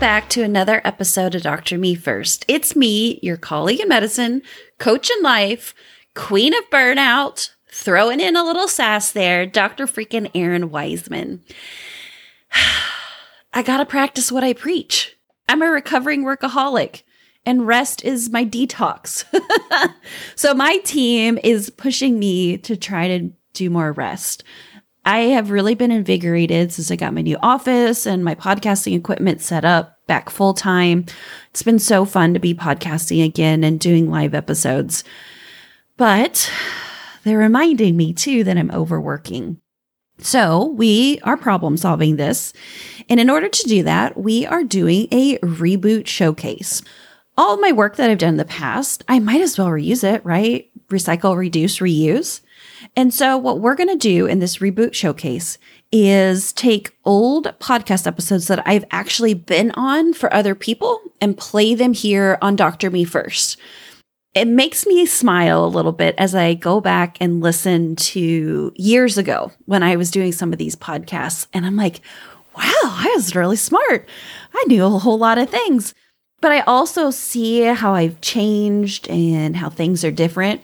back to another episode of Dr. Me First. It's me, your colleague in medicine, coach in life, queen of burnout, throwing in a little sass there, Dr. freaking Errin Weisman. I gotta practice what I preach. I'm a recovering workaholic and rest is my detox. so my team is pushing me to try to do more rest. I have really been invigorated since I got my new office and my podcasting equipment set up back full time. It's been so fun to be podcasting again and doing live episodes. But they're reminding me too that I'm overworking. So we are problem solving this. And in order to do that, we are doing a reboot showcase. All of my work that I've done in the past, I might as well reuse it, right? Recycle, reduce, reuse. And so, what we're going to do in this reboot showcase is take old podcast episodes that I've actually been on for other people and play them here on Dr. Me First. It makes me smile a little bit as I go back and listen to years ago when I was doing some of these podcasts. And I'm like, wow, I was really smart. I knew a whole lot of things. But I also see how I've changed and how things are different.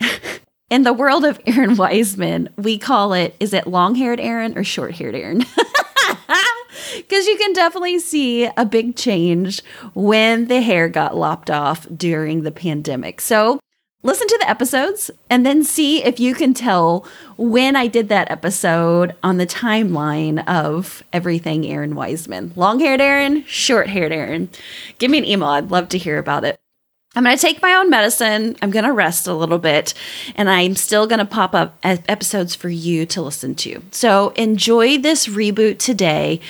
In the world of Errin Weisman, we call it is it long haired Errin or short haired Errin? Because you can definitely see a big change when the hair got lopped off during the pandemic. So listen to the episodes and then see if you can tell when I did that episode on the timeline of everything Errin Weisman. Long haired Errin, short haired Errin. Give me an email. I'd love to hear about it. I'm going to take my own medicine. I'm going to rest a little bit, and I'm still going to pop up episodes for you to listen to. So enjoy this reboot today.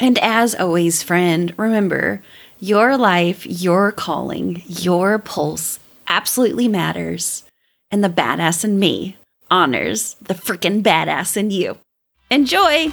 And as always, friend, remember your life, your calling, your pulse absolutely matters. And the badass in me honors the freaking badass in you. Enjoy!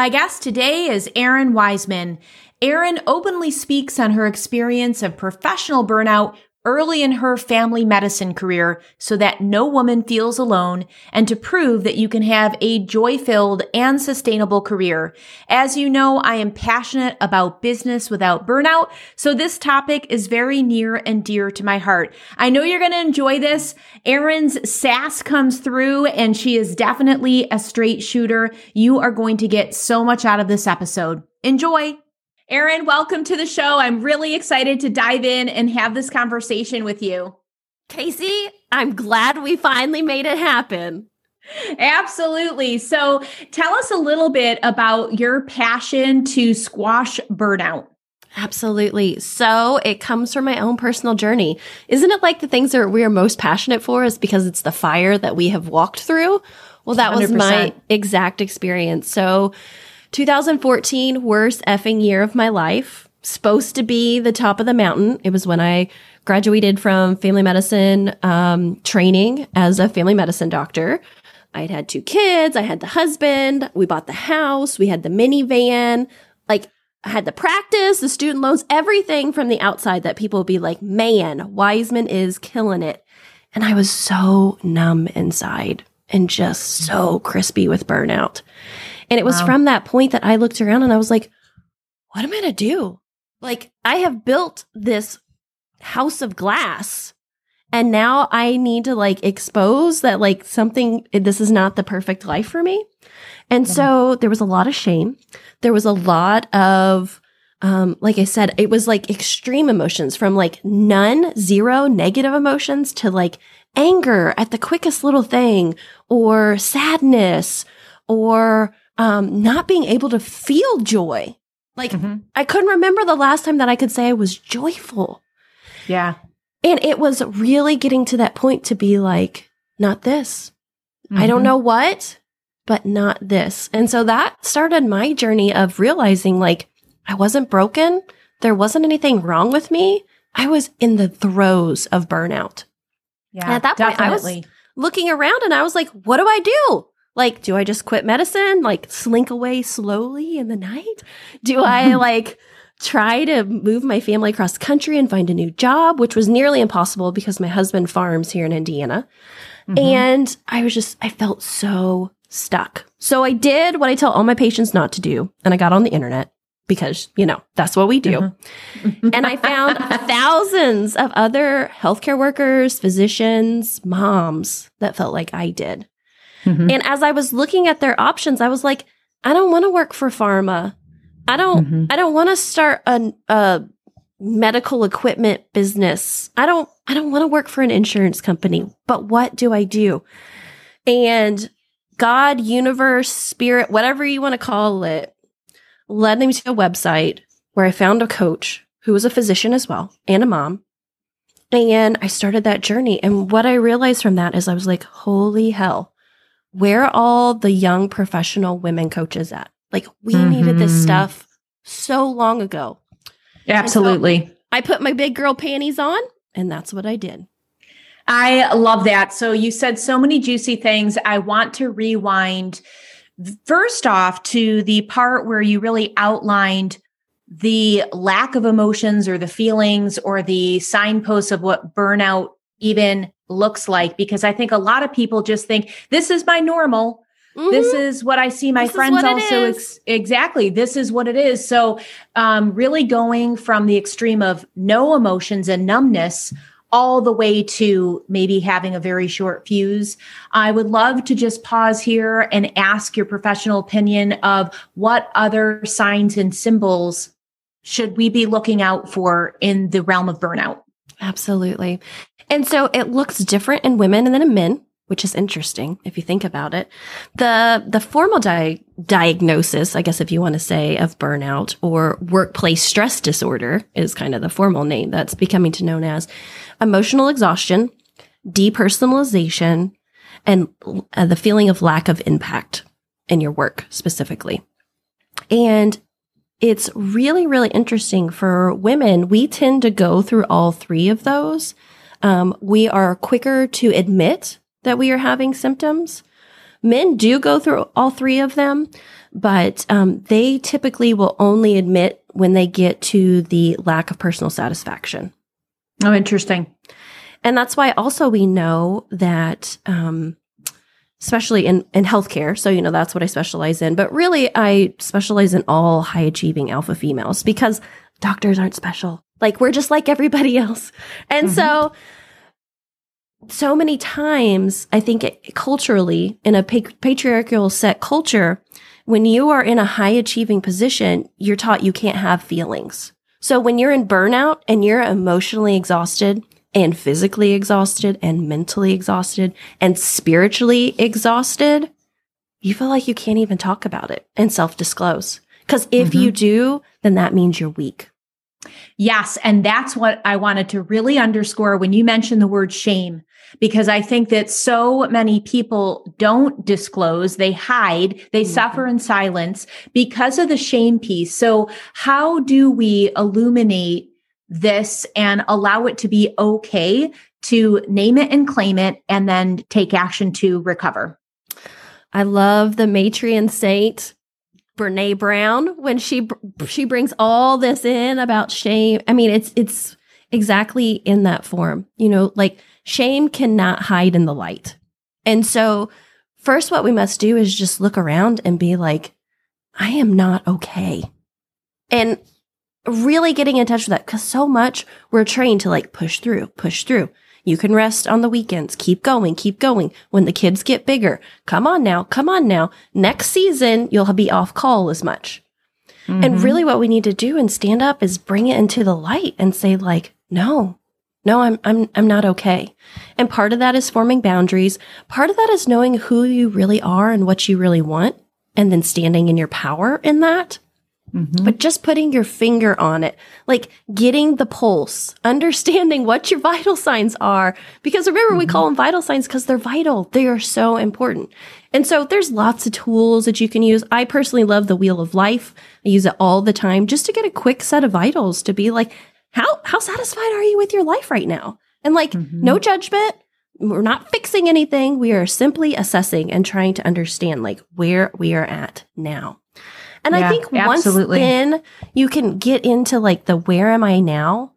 My guest today is Errin Weisman. Errin openly speaks on her experience of professional burnout early in her family medicine career so that no woman feels alone and to prove that you can have a joy filled and sustainable career. As you know, I am passionate about business without burnout. So this topic is very near and dear to my heart. I know you're going to enjoy this. Errin's sass comes through and she is definitely a straight shooter. You are going to get so much out of this episode. Enjoy. Errin, welcome to the show. I'm really excited to dive in and have this conversation with you. KC, I'm glad we finally made it happen. Absolutely. So, tell us a little bit about your passion to squash burnout. Absolutely. So it comes from my own personal journey. Isn't it like the things that we are most passionate for is because it's the fire that we have walked through? Well, that 100%. was my exact experience. So 2014, worst effing year of my life. Supposed to be the top of the mountain. It was when I graduated from family medicine um, training as a family medicine doctor. I had had two kids. I had the husband. We bought the house. We had the minivan. Like, I had the practice, the student loans, everything from the outside that people would be like, man, Weisman is killing it. And I was so numb inside and just so crispy with burnout. And it was wow. from that point that I looked around and I was like, what am I going to do? Like, I have built this house of glass and now I need to like expose that like something, this is not the perfect life for me. And yeah. so there was a lot of shame. There was a lot of, um, like I said, it was like extreme emotions from like none, zero negative emotions to like anger at the quickest little thing or sadness or um, not being able to feel joy Like mm-hmm. I couldn't remember the last time that I could say I was joyful. Yeah. And it was really getting to that point to be like, not this. Mm-hmm. I don't mm-hmm. know what, but not this. And so that started my journey of realizing like I wasn't broken. There wasn't anything wrong with me. I was in the throes of burnout. Yeah. And at that definitely. point, I was looking around and I was like, what do I do? Like, do I just quit medicine? Like, slink away slowly in the night? Do I like try to move my family across country and find a new job, which was nearly impossible because my husband farms here in Indiana. Mm-hmm. And I was just, I felt so stuck. So I did what I tell all my patients not to do. And I got on the internet because, you know, that's what we do. Mm-hmm. and I found thousands of other healthcare workers, physicians, moms that felt like I did. Mm-hmm. And as I was looking at their options, I was like, I don't want to work for pharma. I don't, mm-hmm. I don't want to start a, a medical equipment business. I don't, I don't want to work for an insurance company, but what do I do? And God, universe, spirit, whatever you want to call it, led me to a website where I found a coach who was a physician as well and a mom. And I started that journey. And what I realized from that is I was like, holy hell, where are all the young professional women coaches at? Like, we mm-hmm. needed this mm-hmm. stuff so long ago. Absolutely. So I put my big girl panties on, and that's what I did. I love that. So you said so many juicy things. I want to rewind first off to the part where you really outlined the lack of emotions or the feelings or the signposts of what burnout even looks like because i think a lot of people just think this is my normal mm-hmm. this is what i see my this friends also ex- exactly this is what it is so um, really going from the extreme of no emotions and numbness all the way to maybe having a very short fuse. I would love to just pause here and ask your professional opinion of what other signs and symbols should we be looking out for in the realm of burnout? Absolutely. And so it looks different in women and then in men which is interesting if you think about it. The the formal di- diagnosis, I guess if you want to say, of burnout or workplace stress disorder is kind of the formal name that's becoming to known as emotional exhaustion, depersonalization, and uh, the feeling of lack of impact in your work specifically. And it's really, really interesting for women. We tend to go through all three of those. Um, we are quicker to admit that we are having symptoms. Men do go through all three of them, but um, they typically will only admit when they get to the lack of personal satisfaction. Oh, interesting. And that's why also we know that, um, especially in, in healthcare. So, you know, that's what I specialize in. But really, I specialize in all high achieving alpha females because doctors aren't special. Like, we're just like everybody else. And mm-hmm. so, so many times, I think it, culturally, in a patriarchal set culture, when you are in a high achieving position, you're taught you can't have feelings. So when you're in burnout and you're emotionally exhausted and physically exhausted and mentally exhausted and spiritually exhausted, you feel like you can't even talk about it and self disclose. Because if mm-hmm. you do, then that means you're weak. Yes. And that's what I wanted to really underscore when you mentioned the word shame because I think that so many people don't disclose, they hide, they mm-hmm. suffer in silence because of the shame piece. So, how do we illuminate this and allow it to be okay to name it and claim it and then take action to recover? I love the Matriarch saint Brene Brown when she she brings all this in about shame. I mean, it's it's exactly in that form. You know, like Shame cannot hide in the light. And so, first, what we must do is just look around and be like, I am not okay. And really getting in touch with that because so much we're trained to like push through, push through. You can rest on the weekends. Keep going, keep going. When the kids get bigger, come on now, come on now. Next season, you'll be off call as much. Mm-hmm. And really what we need to do and stand up is bring it into the light and say like, no, no, I'm, I'm, I'm not okay. And part of that is forming boundaries. Part of that is knowing who you really are and what you really want and then standing in your power in that. Mm-hmm. But just putting your finger on it, like getting the pulse, understanding what your vital signs are. Because remember, mm-hmm. we call them vital signs because they're vital. They are so important. And so there's lots of tools that you can use. I personally love the wheel of life. I use it all the time just to get a quick set of vitals to be like, how, how satisfied are you with your life right now? And like, mm-hmm. no judgment. We're not fixing anything. We are simply assessing and trying to understand like where we are at now. And yeah, I think absolutely. once then you can get into like the where am I now,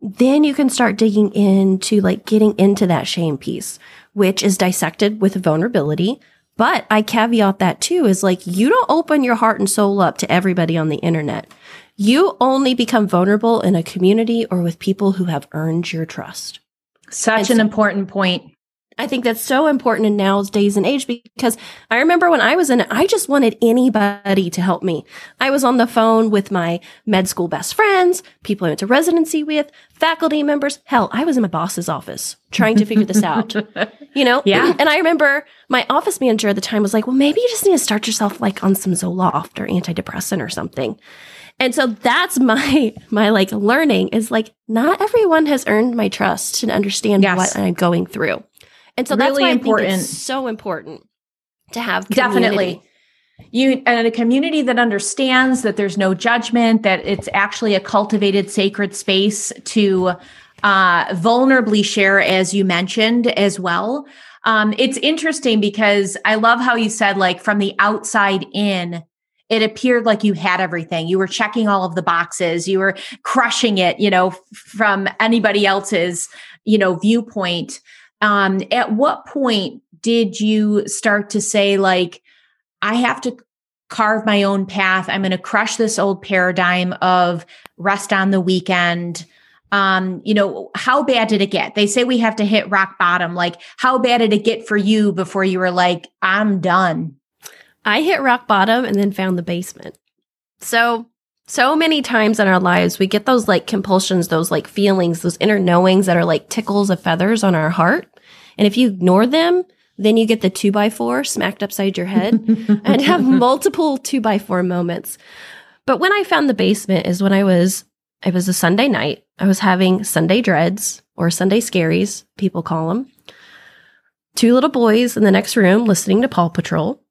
then you can start digging into like getting into that shame piece, which is dissected with vulnerability. But I caveat that too is like you don't open your heart and soul up to everybody on the internet. You only become vulnerable in a community or with people who have earned your trust. Such an important point. I think that's so important in now's days and age because I remember when I was in it, I just wanted anybody to help me. I was on the phone with my med school best friends, people I went to residency with, faculty members. Hell, I was in my boss's office trying to figure this out, you know? Yeah. And I remember my office manager at the time was like, well, maybe you just need to start yourself like on some Zoloft or antidepressant or something. And so that's my, my like learning is like, not everyone has earned my trust to understand yes. what I'm going through. And so really that's why important. I think it's so important to have community. definitely you and a community that understands that there's no judgment, that it's actually a cultivated sacred space to uh, vulnerably share, as you mentioned as well. Um, it's interesting because I love how you said, like, from the outside in, it appeared like you had everything. You were checking all of the boxes. You were crushing it, you know, from anybody else's, you know, viewpoint. Um, at what point did you start to say, like, I have to carve my own path? I'm going to crush this old paradigm of rest on the weekend. Um, you know, how bad did it get? They say we have to hit rock bottom. Like, how bad did it get for you before you were like, I'm done? I hit rock bottom and then found the basement. So, so many times in our lives, we get those like compulsions, those like feelings, those inner knowings that are like tickles of feathers on our heart. And if you ignore them, then you get the two by four smacked upside your head and have multiple two by four moments. But when I found the basement is when I was, it was a Sunday night. I was having Sunday dreads or Sunday scaries, people call them. Two little boys in the next room listening to Paw Patrol.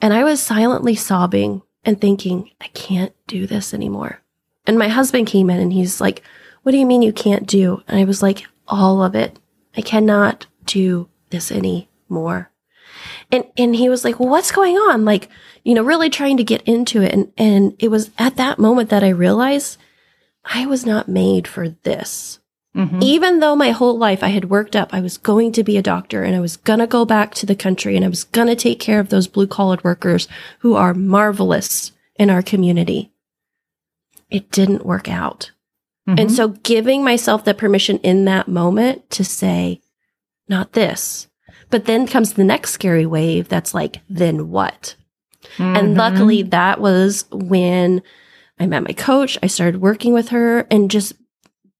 And I was silently sobbing and thinking, I can't do this anymore. And my husband came in and he's like, What do you mean you can't do? And I was like, All of it. I cannot do this anymore. And and he was like, "Well, what's going on?" Like, you know, really trying to get into it and and it was at that moment that I realized I was not made for this. Mm-hmm. Even though my whole life I had worked up, I was going to be a doctor and I was going to go back to the country and I was going to take care of those blue collared workers who are marvelous in our community. It didn't work out. Mm-hmm. And so giving myself the permission in that moment to say, not this. But then comes the next scary wave that's like, then what? Mm-hmm. And luckily, that was when I met my coach. I started working with her and just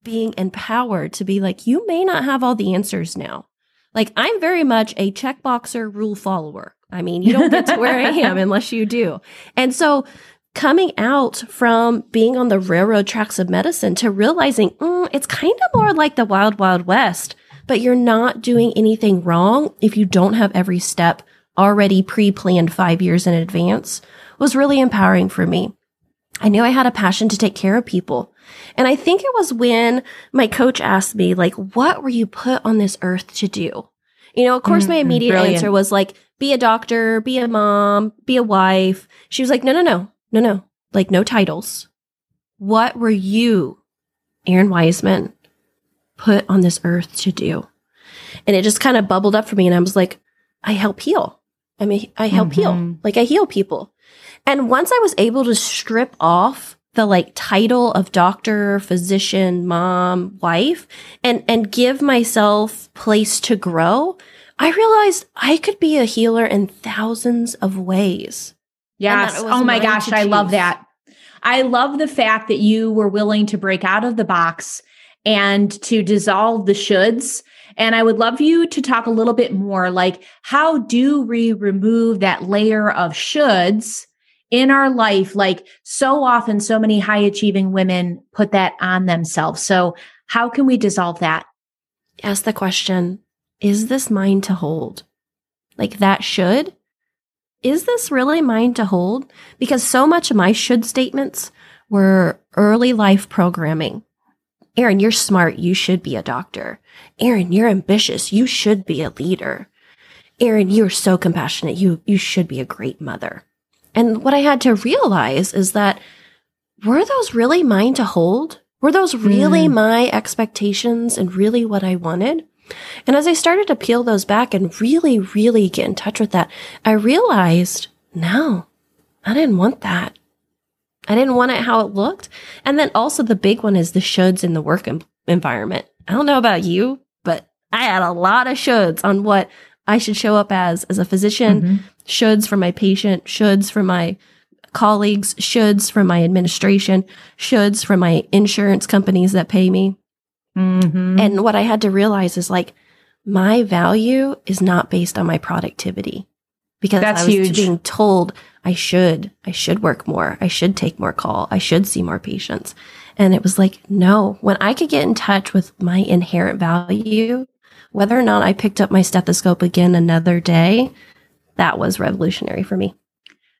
being empowered to be like, you may not have all the answers now. Like, I'm very much a checkboxer rule follower. I mean, you don't get to where I am unless you do. And so, coming out from being on the railroad tracks of medicine to realizing mm, it's kind of more like the wild, wild west but you're not doing anything wrong if you don't have every step already pre planned five years in advance was really empowering for me. I knew I had a passion to take care of people. And I think it was when my coach asked me, like, what were you put on this earth to do? You know, of course, mm-hmm. my immediate Brilliant. answer was like, be a doctor, be a mom, be a wife. She was like, no, no, no, no, no, like no titles. What were you, Errin Weisman, put on this earth to do. And it just kind of bubbled up for me. And I was like, I help heal. I mean, I help mm-hmm. heal. Like I heal people. And once I was able to strip off the like title of doctor, physician, mom, wife and, and give myself place to grow, I realized I could be a healer in thousands of ways. Yes. Oh my gosh. I love that. I love the fact that you were willing to break out of the box and to dissolve the shoulds. And I would love you to talk a little bit more like how do we remove that layer of shoulds in our life. Like so often, so many high achieving women put that on themselves. So how can we dissolve that? Ask the question, is this mine to hold? Like that should? Is this really mine to hold? Because so much of my should statements were early life programming. Errin, you're smart. You should be a doctor. Errin, you're ambitious. You should be a leader. Errin, you're so compassionate. You, you should be a great mother. And what I had to realize is that were those really mine to hold? Were those really mm. my expectations and really what I wanted? And as I started to peel those back and really, really get in touch with that, I realized, no, I didn't want that. I didn't want it how it looked. And then also the big one is the shoulds in the work em- environment. I don't know about you, but I had a lot of shoulds on what I should show up as, as a physician, mm-hmm. shoulds for my patient, shoulds for my colleagues, shoulds for my administration, shoulds for my insurance companies that pay me. Mm-hmm. And what I had to realize is like, my value is not based on my productivity because That's I was huge. being told I should, I should work more. I should take more call. I should see more patients. And it was like, no, when I could get in touch with my inherent value, whether or not I picked up my stethoscope again another day, that was revolutionary for me.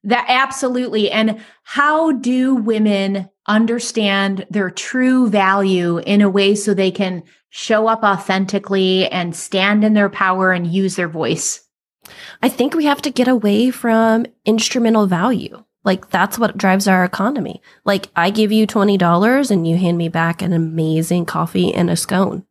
That absolutely. And how do women understand their true value in a way so they can show up authentically and stand in their power and use their voice? I think we have to get away from instrumental value. Like that's what drives our economy. Like I give you $20 and you hand me back an amazing coffee and a scone.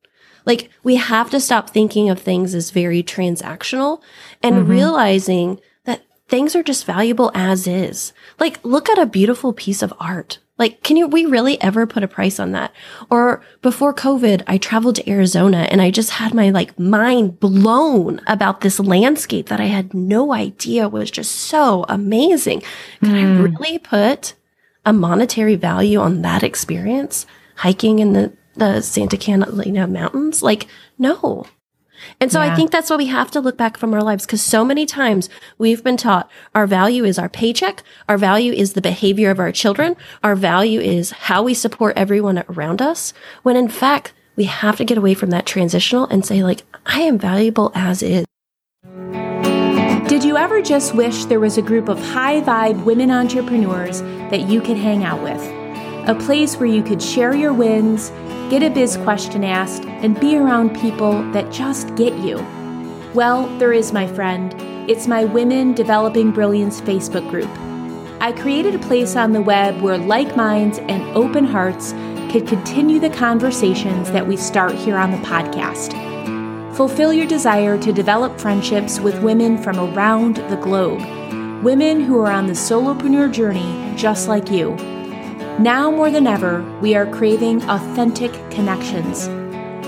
Like we have to stop thinking of things as very transactional and mm-hmm. realizing that things are just valuable as is. Like look at a beautiful piece of art. Like, can you, we really ever put a price on that? Or before COVID, I traveled to Arizona and I just had my like mind blown about this landscape that I had no idea was just so amazing. Can mm. I hmm. really put a monetary value on that experience? Hiking in the, the Santa Catalina mountains? Like, no. And so yeah. I think that's why we have to look back from our lives because so many times we've been taught our value is our paycheck. Our value is the behavior of our children. Our value is how we support everyone around us. When in fact, we have to get away from that transitional and say like, I am valuable as is. Did you ever just wish there was a group of high vibe women entrepreneurs that you could hang out with? A place where you could share your wins, get a biz question asked, and be around people that just get you? Well, there is, my friend. It's my Women Developing Brilliance Facebook group. I created a place on the web where like minds and open hearts could continue the conversations that we start here on the podcast. Fulfill your desire to develop friendships with women from around the globe, women who are on the solopreneur journey just like you now more than ever, we are craving authentic connections.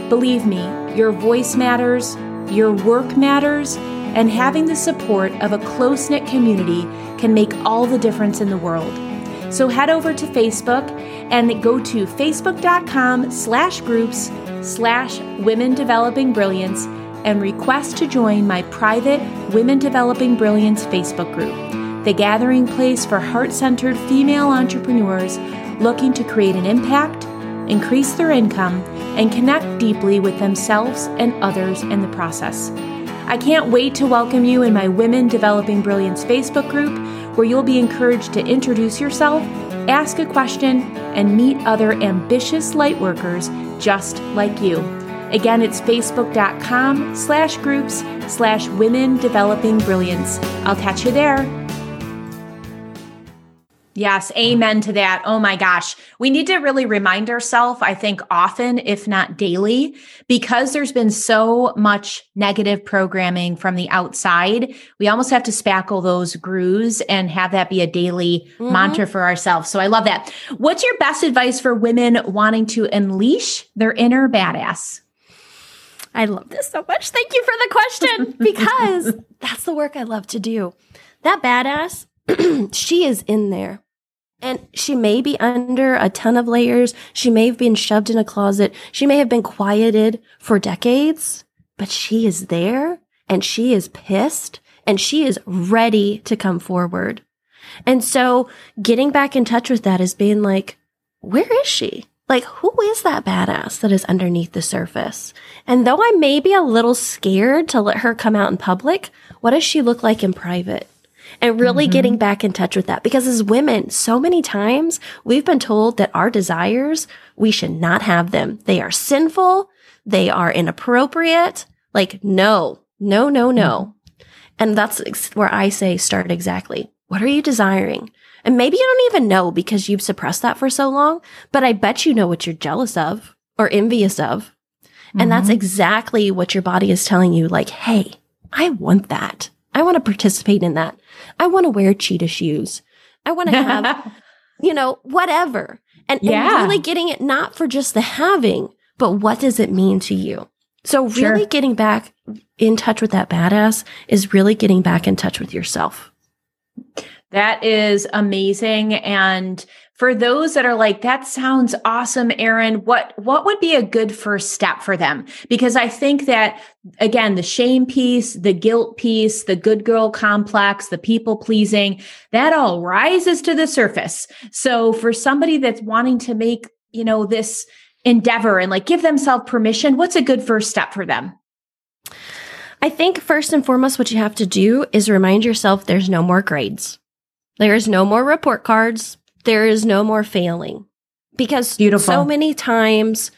Believe me, your voice matters, your work matters, and having the support of a close knit community can make all the difference in the world. So head over to Facebook and go to facebook.com slash groups slash women developing brilliance and request to join my private Women Developing Brilliance Facebook group, the gathering place for heart centered female entrepreneurs looking to create an impact, increase their income, and connect deeply with themselves and others in the process. I can't wait to welcome you in my Women Developing Brilliance Facebook group, where you'll be encouraged to introduce yourself, ask a question, and meet other ambitious lightworkers just like you. Again, it's facebook.com slash groups slash women developing brilliance. I'll catch you there. Yes, amen to that. Oh my gosh. We need to really remind ourselves, I think often, if not daily, because there's been so much negative programming from the outside. We almost have to spackle those grooves and have that be a daily mm-hmm. mantra for ourselves. So I love that. What's your best advice for women wanting to unleash their inner badass? I love this so much. Thank you for the question because that's the work I love to do. That badass, she is in there. And she may be under a ton of layers. She may have been shoved in a closet. She may have been quieted for decades, but she is there and she is pissed and she is ready to come forward. And so getting back in touch with that is being like, where is she? Like, who is that badass that is underneath the surface? And though I may be a little scared to let her come out in public, what does she look like in private? And really mm-hmm. getting back in touch with that. Because as women, so many times we've been told that our desires, we should not have them. They are sinful. They are inappropriate. Like, no, no, no, no. Mm-hmm. And that's where I say start exactly. What are you desiring? And maybe you don't even know because you've suppressed that for so long, but I bet you know what you're jealous of or envious of. And mm-hmm. that's exactly what your body is telling you like, hey, I want that. I want to participate in that. I want to wear cheetah shoes. I want to have, you know, whatever. And, yeah. and, really getting it not for just the having, but what does it mean to you? So really sure. getting back in touch with that badass is really getting back in touch with yourself. That is amazing. And for those that are like, that sounds awesome, Errin, what, what would be a good first step for them? Because I think that again, the shame piece, the guilt piece, the good girl complex, the people pleasing, that all rises to the surface. So for somebody that's wanting to make, you know, this endeavor and like give themselves permission, what's a good first step for them? I think first and foremost, what you have to do is remind yourself there's no more grades. There is no more report cards. There is no more failing because Beautiful. so many times,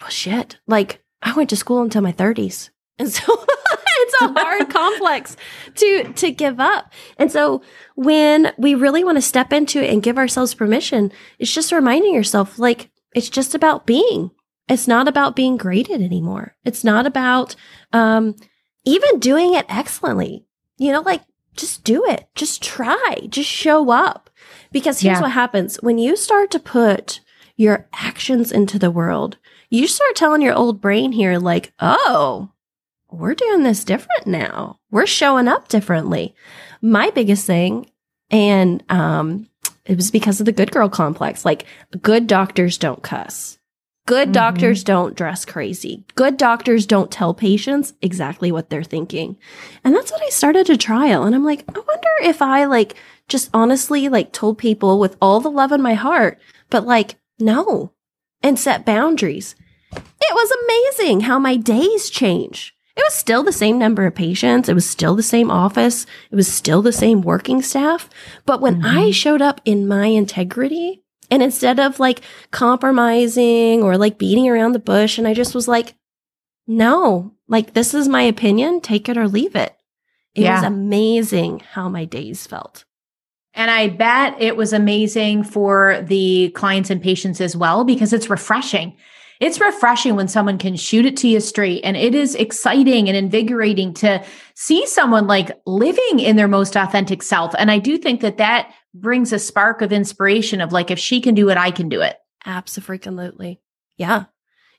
well, shit, like I went to school until my 30s. And so it's a hard complex to, to give up. And so when we really want to step into it and give ourselves permission, it's just reminding yourself, like, it's just about being. It's not about being graded anymore. It's not about, um, even doing it excellently. You know, like just do it. Just try. Just show up. Because here's yeah. what happens when you start to put your actions into the world, you start telling your old brain here, like, oh, we're doing this different now. We're showing up differently. My biggest thing, and um, it was because of the good girl complex, like, good doctors don't cuss. Good mm-hmm. doctors don't dress crazy. Good doctors don't tell patients exactly what they're thinking. And that's what I started to trial. And I'm like, I wonder if I like just honestly like told people with all the love in my heart, but like, no, and set boundaries. It was amazing how my days change. It was still the same number of patients. It was still the same office. It was still the same working staff. But when mm-hmm. I showed up in my integrity, and instead of like compromising or like beating around the bush, and I just was like, no, like this is my opinion, take it or leave it. It yeah. was amazing how my days felt. And I bet it was amazing for the clients and patients as well because it's refreshing. It's refreshing when someone can shoot it to you straight. And it is exciting and invigorating to see someone like living in their most authentic self. And I do think that that brings a spark of inspiration of like, if she can do it, I can do it. Absolutely. Yeah.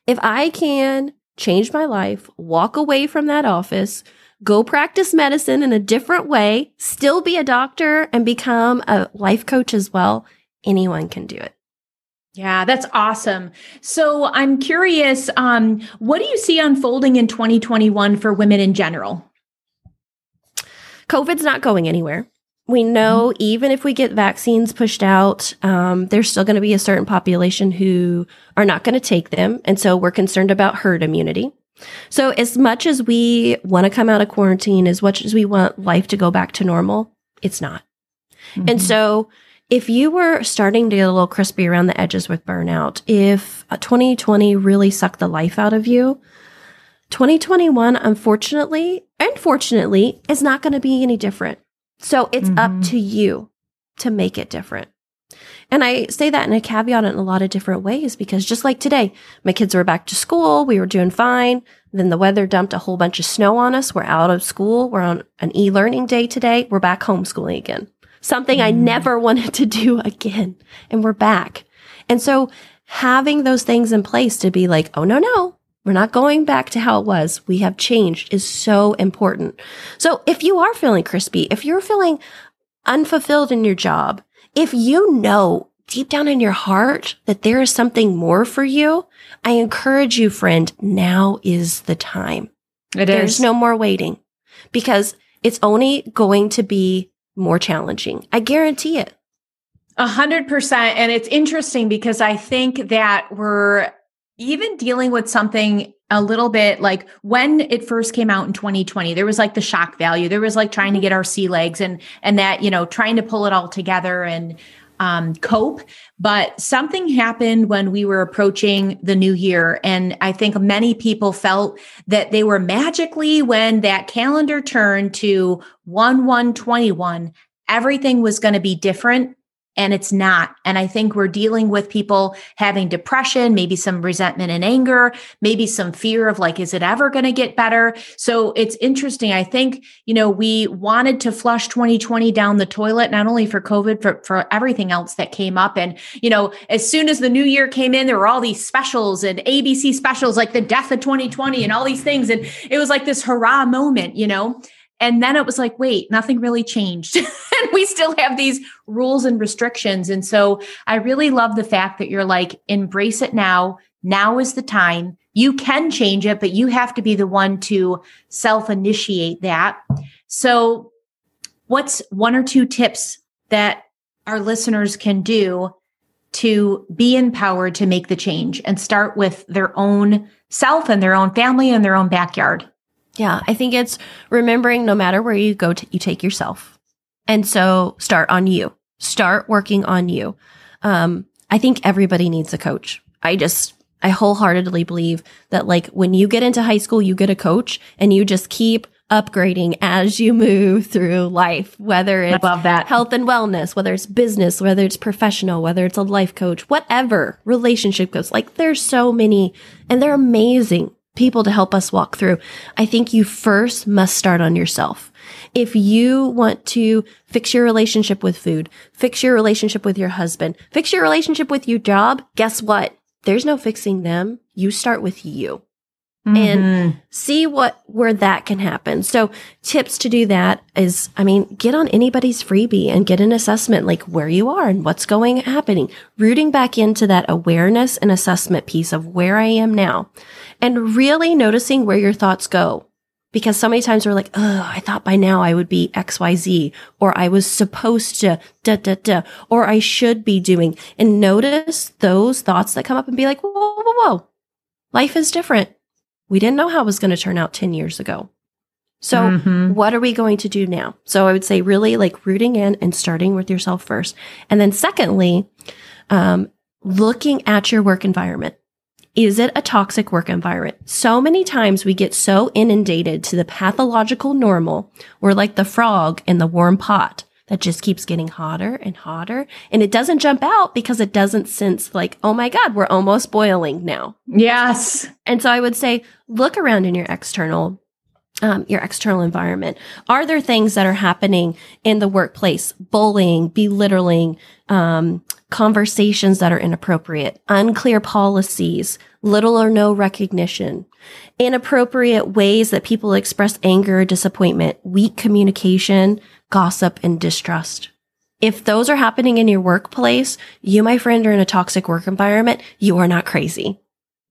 If I can change my life, walk away from that office, go practice medicine in a different way, still be a doctor and become a life coach as well, anyone can do it. Yeah, that's awesome. So I'm curious, um, what do you see unfolding in 2021 for women in general? COVID's not going anywhere. We know mm-hmm. even if we get vaccines pushed out, um, there's still going to be a certain population who are not going to take them. And so we're concerned about herd immunity. So as much as we want to come out of quarantine, as much as we want life to go back to normal, it's not. Mm-hmm. And so if you were starting to get a little crispy around the edges with burnout, if 2020 really sucked the life out of you, 2021, unfortunately, unfortunately, is not going to be any different. So it's mm-hmm. up to you to make it different. And I say that in a caveat in a lot of different ways because just like today, my kids were back to school. We were doing fine. Then the weather dumped a whole bunch of snow on us. We're out of school. We're on an e-learning day today. We're back homeschooling again. Something mm. I never wanted to do again. And we're back. And so having those things in place to be like, oh, no, no, we're not going back to how it was. We have changed is so important. So if you are feeling crispy, if you're feeling unfulfilled in your job, if you know deep down in your heart that there is something more for you, I encourage you, friend, now is the time. It There's is. no more waiting because it's only going to be more challenging. I guarantee it. A hundred percent. And it's interesting because I think that we're even dealing with something a little bit like when it first came out in 2020 there was like the shock value. There was like trying to mm-hmm. get our sea legs and and that you know trying to pull it all together and um, cope. But something happened when we were approaching the new year and i think many people felt that they were magically when that calendar turned to 1 1 21 everything was going to be different and it's not. And I think we're dealing with people having depression, maybe some resentment and anger, maybe some fear of like, is it ever going to get better? So it's interesting. I think, you know, we wanted to flush 2020 down the toilet, not only for COVID, for, for everything else that came up. And, you know, as soon as the new year came in, there were all these specials and ABC specials, like the death of 2020 and all these things. And it was like this hurrah moment, you know? And then it was like, wait, nothing really changed. and we still have these rules and restrictions. And so I really love the fact that you're like, embrace it now. Now is the time. You can change it, but you have to be the one to self initiate that. So, what's one or two tips that our listeners can do to be empowered to make the change and start with their own self and their own family and their own backyard? Yeah, I think it's remembering no matter where you go, to, you take yourself. And so start on you. Start working on you. Um, I think everybody needs a coach. I just, I wholeheartedly believe that like when you get into high school, you get a coach and you just keep upgrading as you move through life, whether it's love that. health and wellness, whether it's business, whether it's professional, whether it's a life coach, whatever relationship goes. Like there's so many and they're amazing people to help us walk through. I think you first must start on yourself. If you want to fix your relationship with food, fix your relationship with your husband, fix your relationship with your job, guess what? There's no fixing them. You start with you. Mm-hmm. and see what where that can happen. So tips to do that is I mean get on anybody's freebie and get an assessment like where you are and what's going happening. Rooting back into that awareness and assessment piece of where I am now and really noticing where your thoughts go. Because so many times we're like, oh, I thought by now I would be XYZ, or I was supposed to, da, da, da, or I should be doing. And notice those thoughts that come up and be like, whoa, whoa, whoa, whoa. Life is different we didn't know how it was going to turn out 10 years ago. So mm-hmm. what are we going to do now? So I would say really like rooting in and starting with yourself first. And then secondly, um, looking at your work environment. Is it a toxic work environment? So many times we get so inundated to the pathological normal. We're like the frog in the warm pot that just keeps getting hotter and hotter. And it doesn't jump out because it doesn't sense like, oh my God, we're almost boiling now. Yes. And so I would say, look around in your external um, your external environment. Are there things that are happening in the workplace? Bullying, belittling, um, conversations that are inappropriate, unclear policies, little or no recognition, inappropriate ways that people express anger, or disappointment, weak communication, gossip, and distrust. If those are happening in your workplace, you, my friend, are in a toxic work environment. You are not crazy.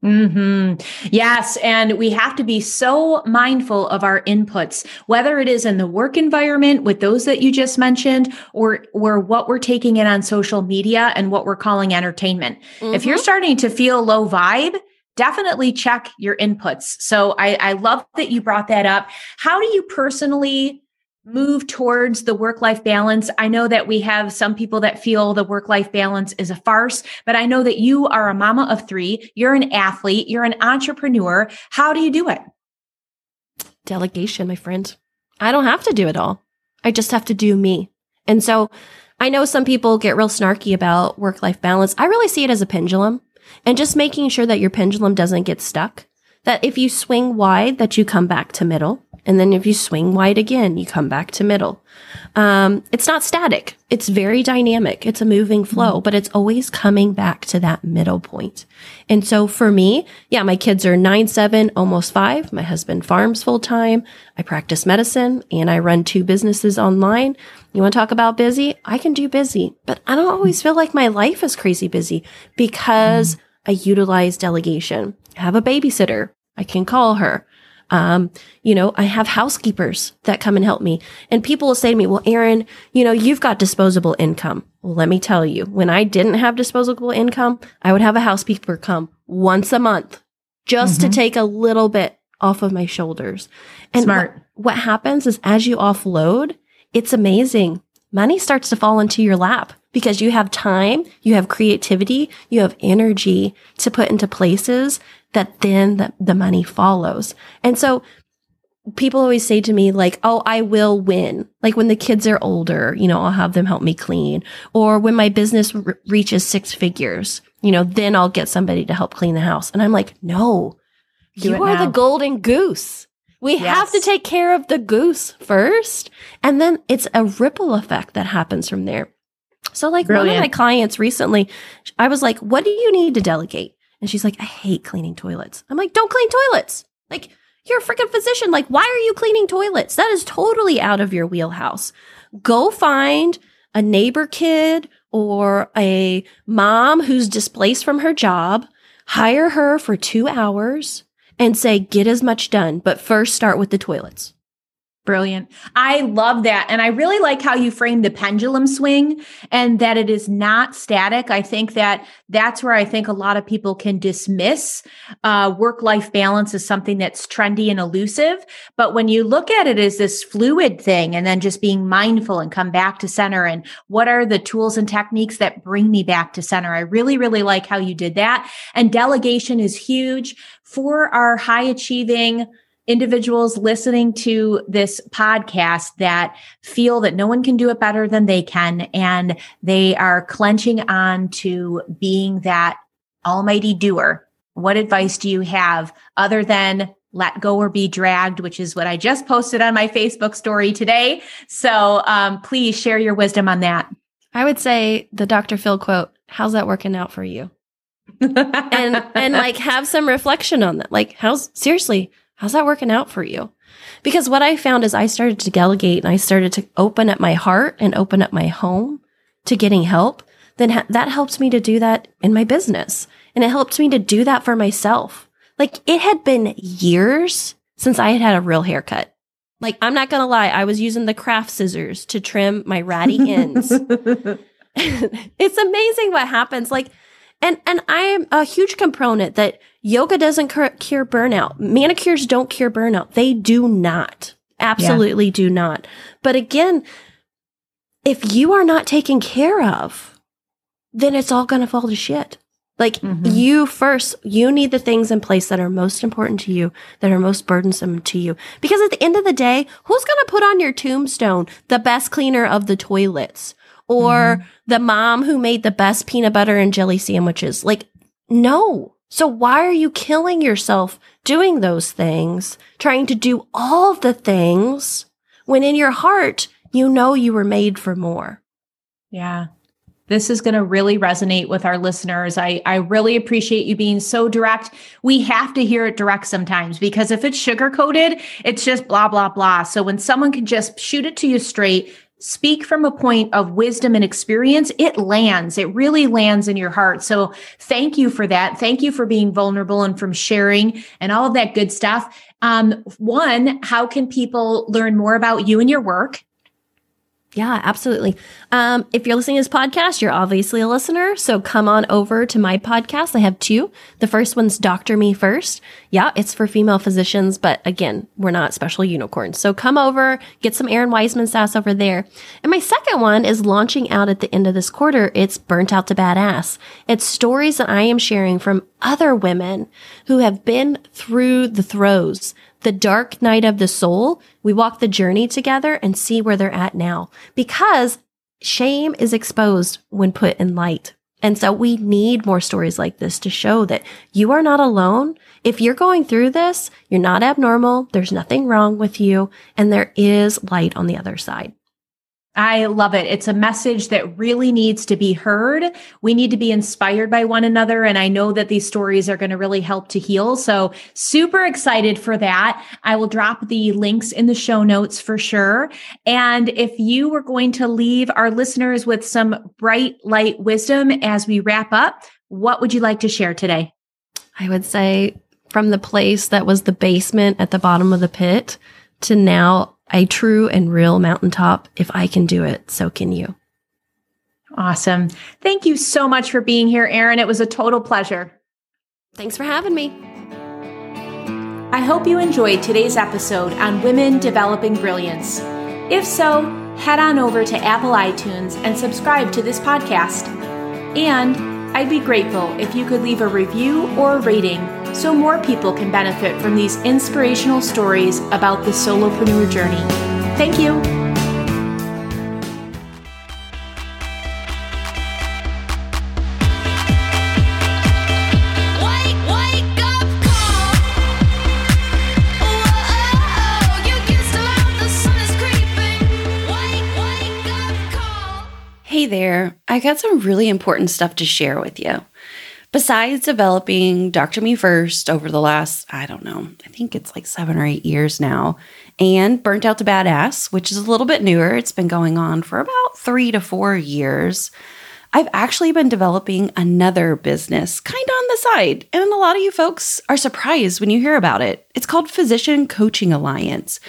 Hmm. Yes, and we have to be so mindful of our inputs, whether it is in the work environment with those that you just mentioned, or or what we're taking in on social media and what we're calling entertainment. Mm-hmm. If you're mm-hmm. starting to feel low vibe, definitely check your inputs. So I, I love that you brought that up. How do you personally move towards the work life balance. I know that we have some people that feel the work life balance is a farce, but I know that you are a mama of three. You're an athlete. You're an entrepreneur. How do you do it? Delegation, my friend. I don't have to do it all. I just have to do me. And so I know some people get real snarky about work life balance. I really see it as a pendulum and just making sure that your pendulum doesn't get stuck. That if you swing wide, that you come back to middle and then if you swing wide again, you come back to middle. Um, it's not static. It's very dynamic. It's a moving flow, but it's always coming back to that middle point. And so for me, yeah, my kids are nine, seven, almost five. My husband farms full time. I practice medicine and I run two businesses online. You want to talk about busy? I can do busy, but I don't always feel like my life is crazy busy because I utilize delegation. I have a babysitter. I can call her. Um, you know, I have housekeepers that come and help me. And people will say to me, well, Errin, you know, you've got disposable income. Well, let me tell you, when I didn't have disposable income, I would have a housekeeper come once a month just Mm-hmm. to take a little bit off of my shoulders. And Smart. What, what happens is as you offload, it's amazing. Money starts to fall into your lap because you have time, you have creativity, you have energy to put into places that then the, the money follows. And so people always say to me like, "Oh, I will win." Like when the kids are older, you know, I'll have them help me clean, or when my business r- reaches six figures, you know, then I'll get somebody to help clean the house. And I'm like, "No. Do you are now." the golden goose. We have to take care of the goose first, and then it's a ripple effect that happens from there." So like one of my clients recently, I was like, "What do you need to delegate?" And she's like, "I hate cleaning toilets." I'm like, "Don't clean toilets." Like you're a freaking physician. Like, why are you cleaning toilets? That is totally out of your wheelhouse. Go find a neighbor kid or a mom who's displaced from her job, hire her for two hours and say, get as much done, but first start with the toilets. Brilliant. I love that. And I really like how you frame the pendulum swing and that it is not static. I think that that's where I think a lot of people can dismiss uh, work life balance as something that's trendy and elusive. But when you look at it as this fluid thing and then just being mindful and come back to center and what are the tools and techniques that bring me back to center, I really, really like how you did that. And delegation is huge for our high achieving individuals listening to this podcast that feel that no one can do it better than they can and they are clenching on to being that almighty doer. What advice do you have other than let go or be dragged, which is what I just posted on my Facebook story today. So um, please share your wisdom on that. I would say the Dr. Phil quote, how's that working out for you? And, and like have some reflection on that. Like, how's, seriously, how's that working out for you? Because what I found is I started to delegate and I started to open up my heart and open up my home to getting help. Then ha- that helped me to do that in my business. And it helped me to do that for myself. Like it had been years since I had had a real haircut. Like, I'm not going to lie. I was using the craft scissors to trim my ratty ends. it's amazing what happens. Like, and, and I am a huge component that yoga doesn't cur- cure burnout. Manicures don't cure burnout. They do not. Absolutely do not. But again, if you are not taken care of, then it's all going to fall to shit. Like Mhm. you first, you need the things in place that are most important to you, that are most burdensome to you. Because at the end of the day, who's going to put on your tombstone the best cleaner of the toilets or mm-hmm. the mom who made the best peanut butter and jelly sandwiches? Like, no. So why are you killing yourself doing those things, trying to do all the things when in your heart, you know you were made for more? Yeah. This is going to really resonate with our listeners. I, I really appreciate you being so direct. We have to hear it direct sometimes because if it's sugar coated, it's just blah, blah, blah. So when someone can just shoot it to you straight, speak from a point of wisdom and experience, it lands. It really lands in your heart. So thank you for that. Thank you for being vulnerable and from sharing and all of that good stuff. Um, one, how can people learn more about you and your work? Yeah, absolutely. Um, if you're listening to this podcast, you're obviously a listener. So come on over to my podcast. I have two. The first one's Doctor Me First. Yeah, it's for female physicians, but again, we're not special unicorns. So come over, get some Errin Weisman sass over there. And my second one is launching out at the end of this quarter. It's Burnt Out to Badass. It's stories that I am sharing from other women who have been through the throes the dark night of the soul, we walk the journey together and see where they're at now because shame is exposed when put in light. And so we need more stories like this to show that you are not alone. If you're going through this, you're not abnormal. There's nothing wrong with you. And there is light on the other side. I love it. It's a message that really needs to be heard. We need to be inspired by one another. And I know that these stories are going to really help to heal. So super excited for that. I will drop the links in the show notes for sure. And if you were going to leave our listeners with some bright light wisdom as we wrap up, what would you like to share today? I would say from the place that was the basement at the bottom of the pit to now a true and real mountaintop. If I can do it, so can you. Awesome. Thank you so much for being here, Errin. It was a total pleasure. Thanks for having me. I hope you enjoyed today's episode on women developing brilliance. If so, head on over to Apple iTunes and subscribe to this podcast. And I'd be grateful if you could leave a review or a rating so more people can benefit from these inspirational stories about the solopreneur journey. Thank you. Hey there, I got some really important stuff to share with you. Besides developing Dr. Me First over the last, I don't know, I think it's like seven or eight years now, and Burnt Out to Badass, which is a little bit newer, it's been going on for about three to four years. I've actually been developing another business kind of on the side, and a lot of you folks are surprised when you hear about it. It's called Physician Coaching Alliance,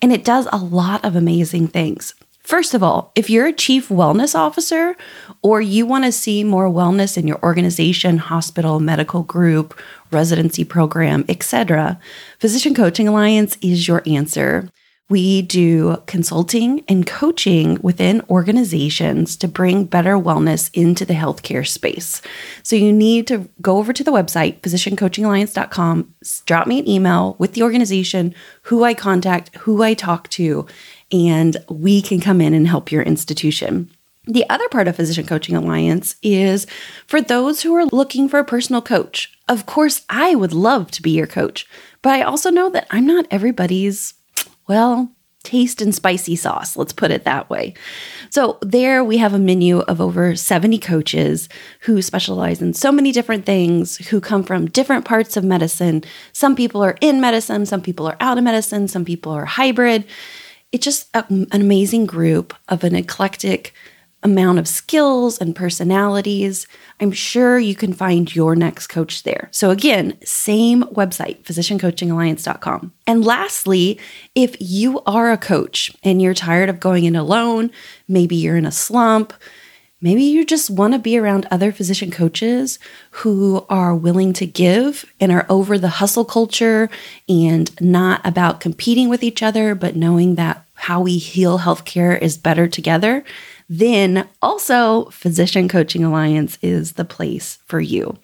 and it does a lot of amazing things. First of all, if you're a chief wellness officer or you want to see more wellness in your organization, hospital, medical group, residency program, etc., Physician Coaching Alliance is your answer. We do consulting and coaching within organizations to bring better wellness into the healthcare space. So you need to go over to the website, physiciancoachingalliance.com, drop me an email with the organization, who I contact, who I talk to, and we can come in and help your institution. The other part of Physician Coaching Alliance is for those who are looking for a personal coach. Of course, I would love to be your coach, but I also know that I'm not everybody's, well, taste and spicy sauce. Let's put it that way. So, there we have a menu of over 70 coaches who specialize in so many different things, who come from different parts of medicine. Some people are in medicine, some people are out of medicine, some people are hybrid it's just a, an amazing group of an eclectic amount of skills and personalities. I'm sure you can find your next coach there. So, again, same website, physiciancoachingalliance.com. And lastly, if you are a coach and you're tired of going in alone, maybe you're in a slump, Maybe you just want to be around other physician coaches who are willing to give and are over the hustle culture and not about competing with each other, but knowing that how we heal healthcare is better together then also Physician Coaching Alliance is the place for you.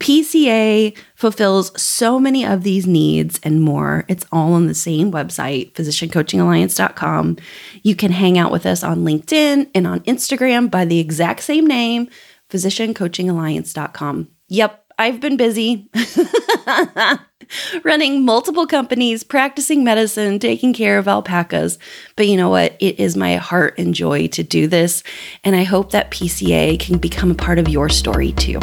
PCA fulfills so many of these needs and more. It's all on the same website, physiciancoachingalliance.com. You can hang out with us on LinkedIn and on Instagram by the exact same name, physiciancoachingalliance.com. Yep, I've been busy running multiple companies, practicing medicine, taking care of alpacas. But you know what? It is my heart and joy to do this. And I hope that PCA can become a part of your story too.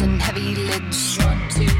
and heavy lids. One, two,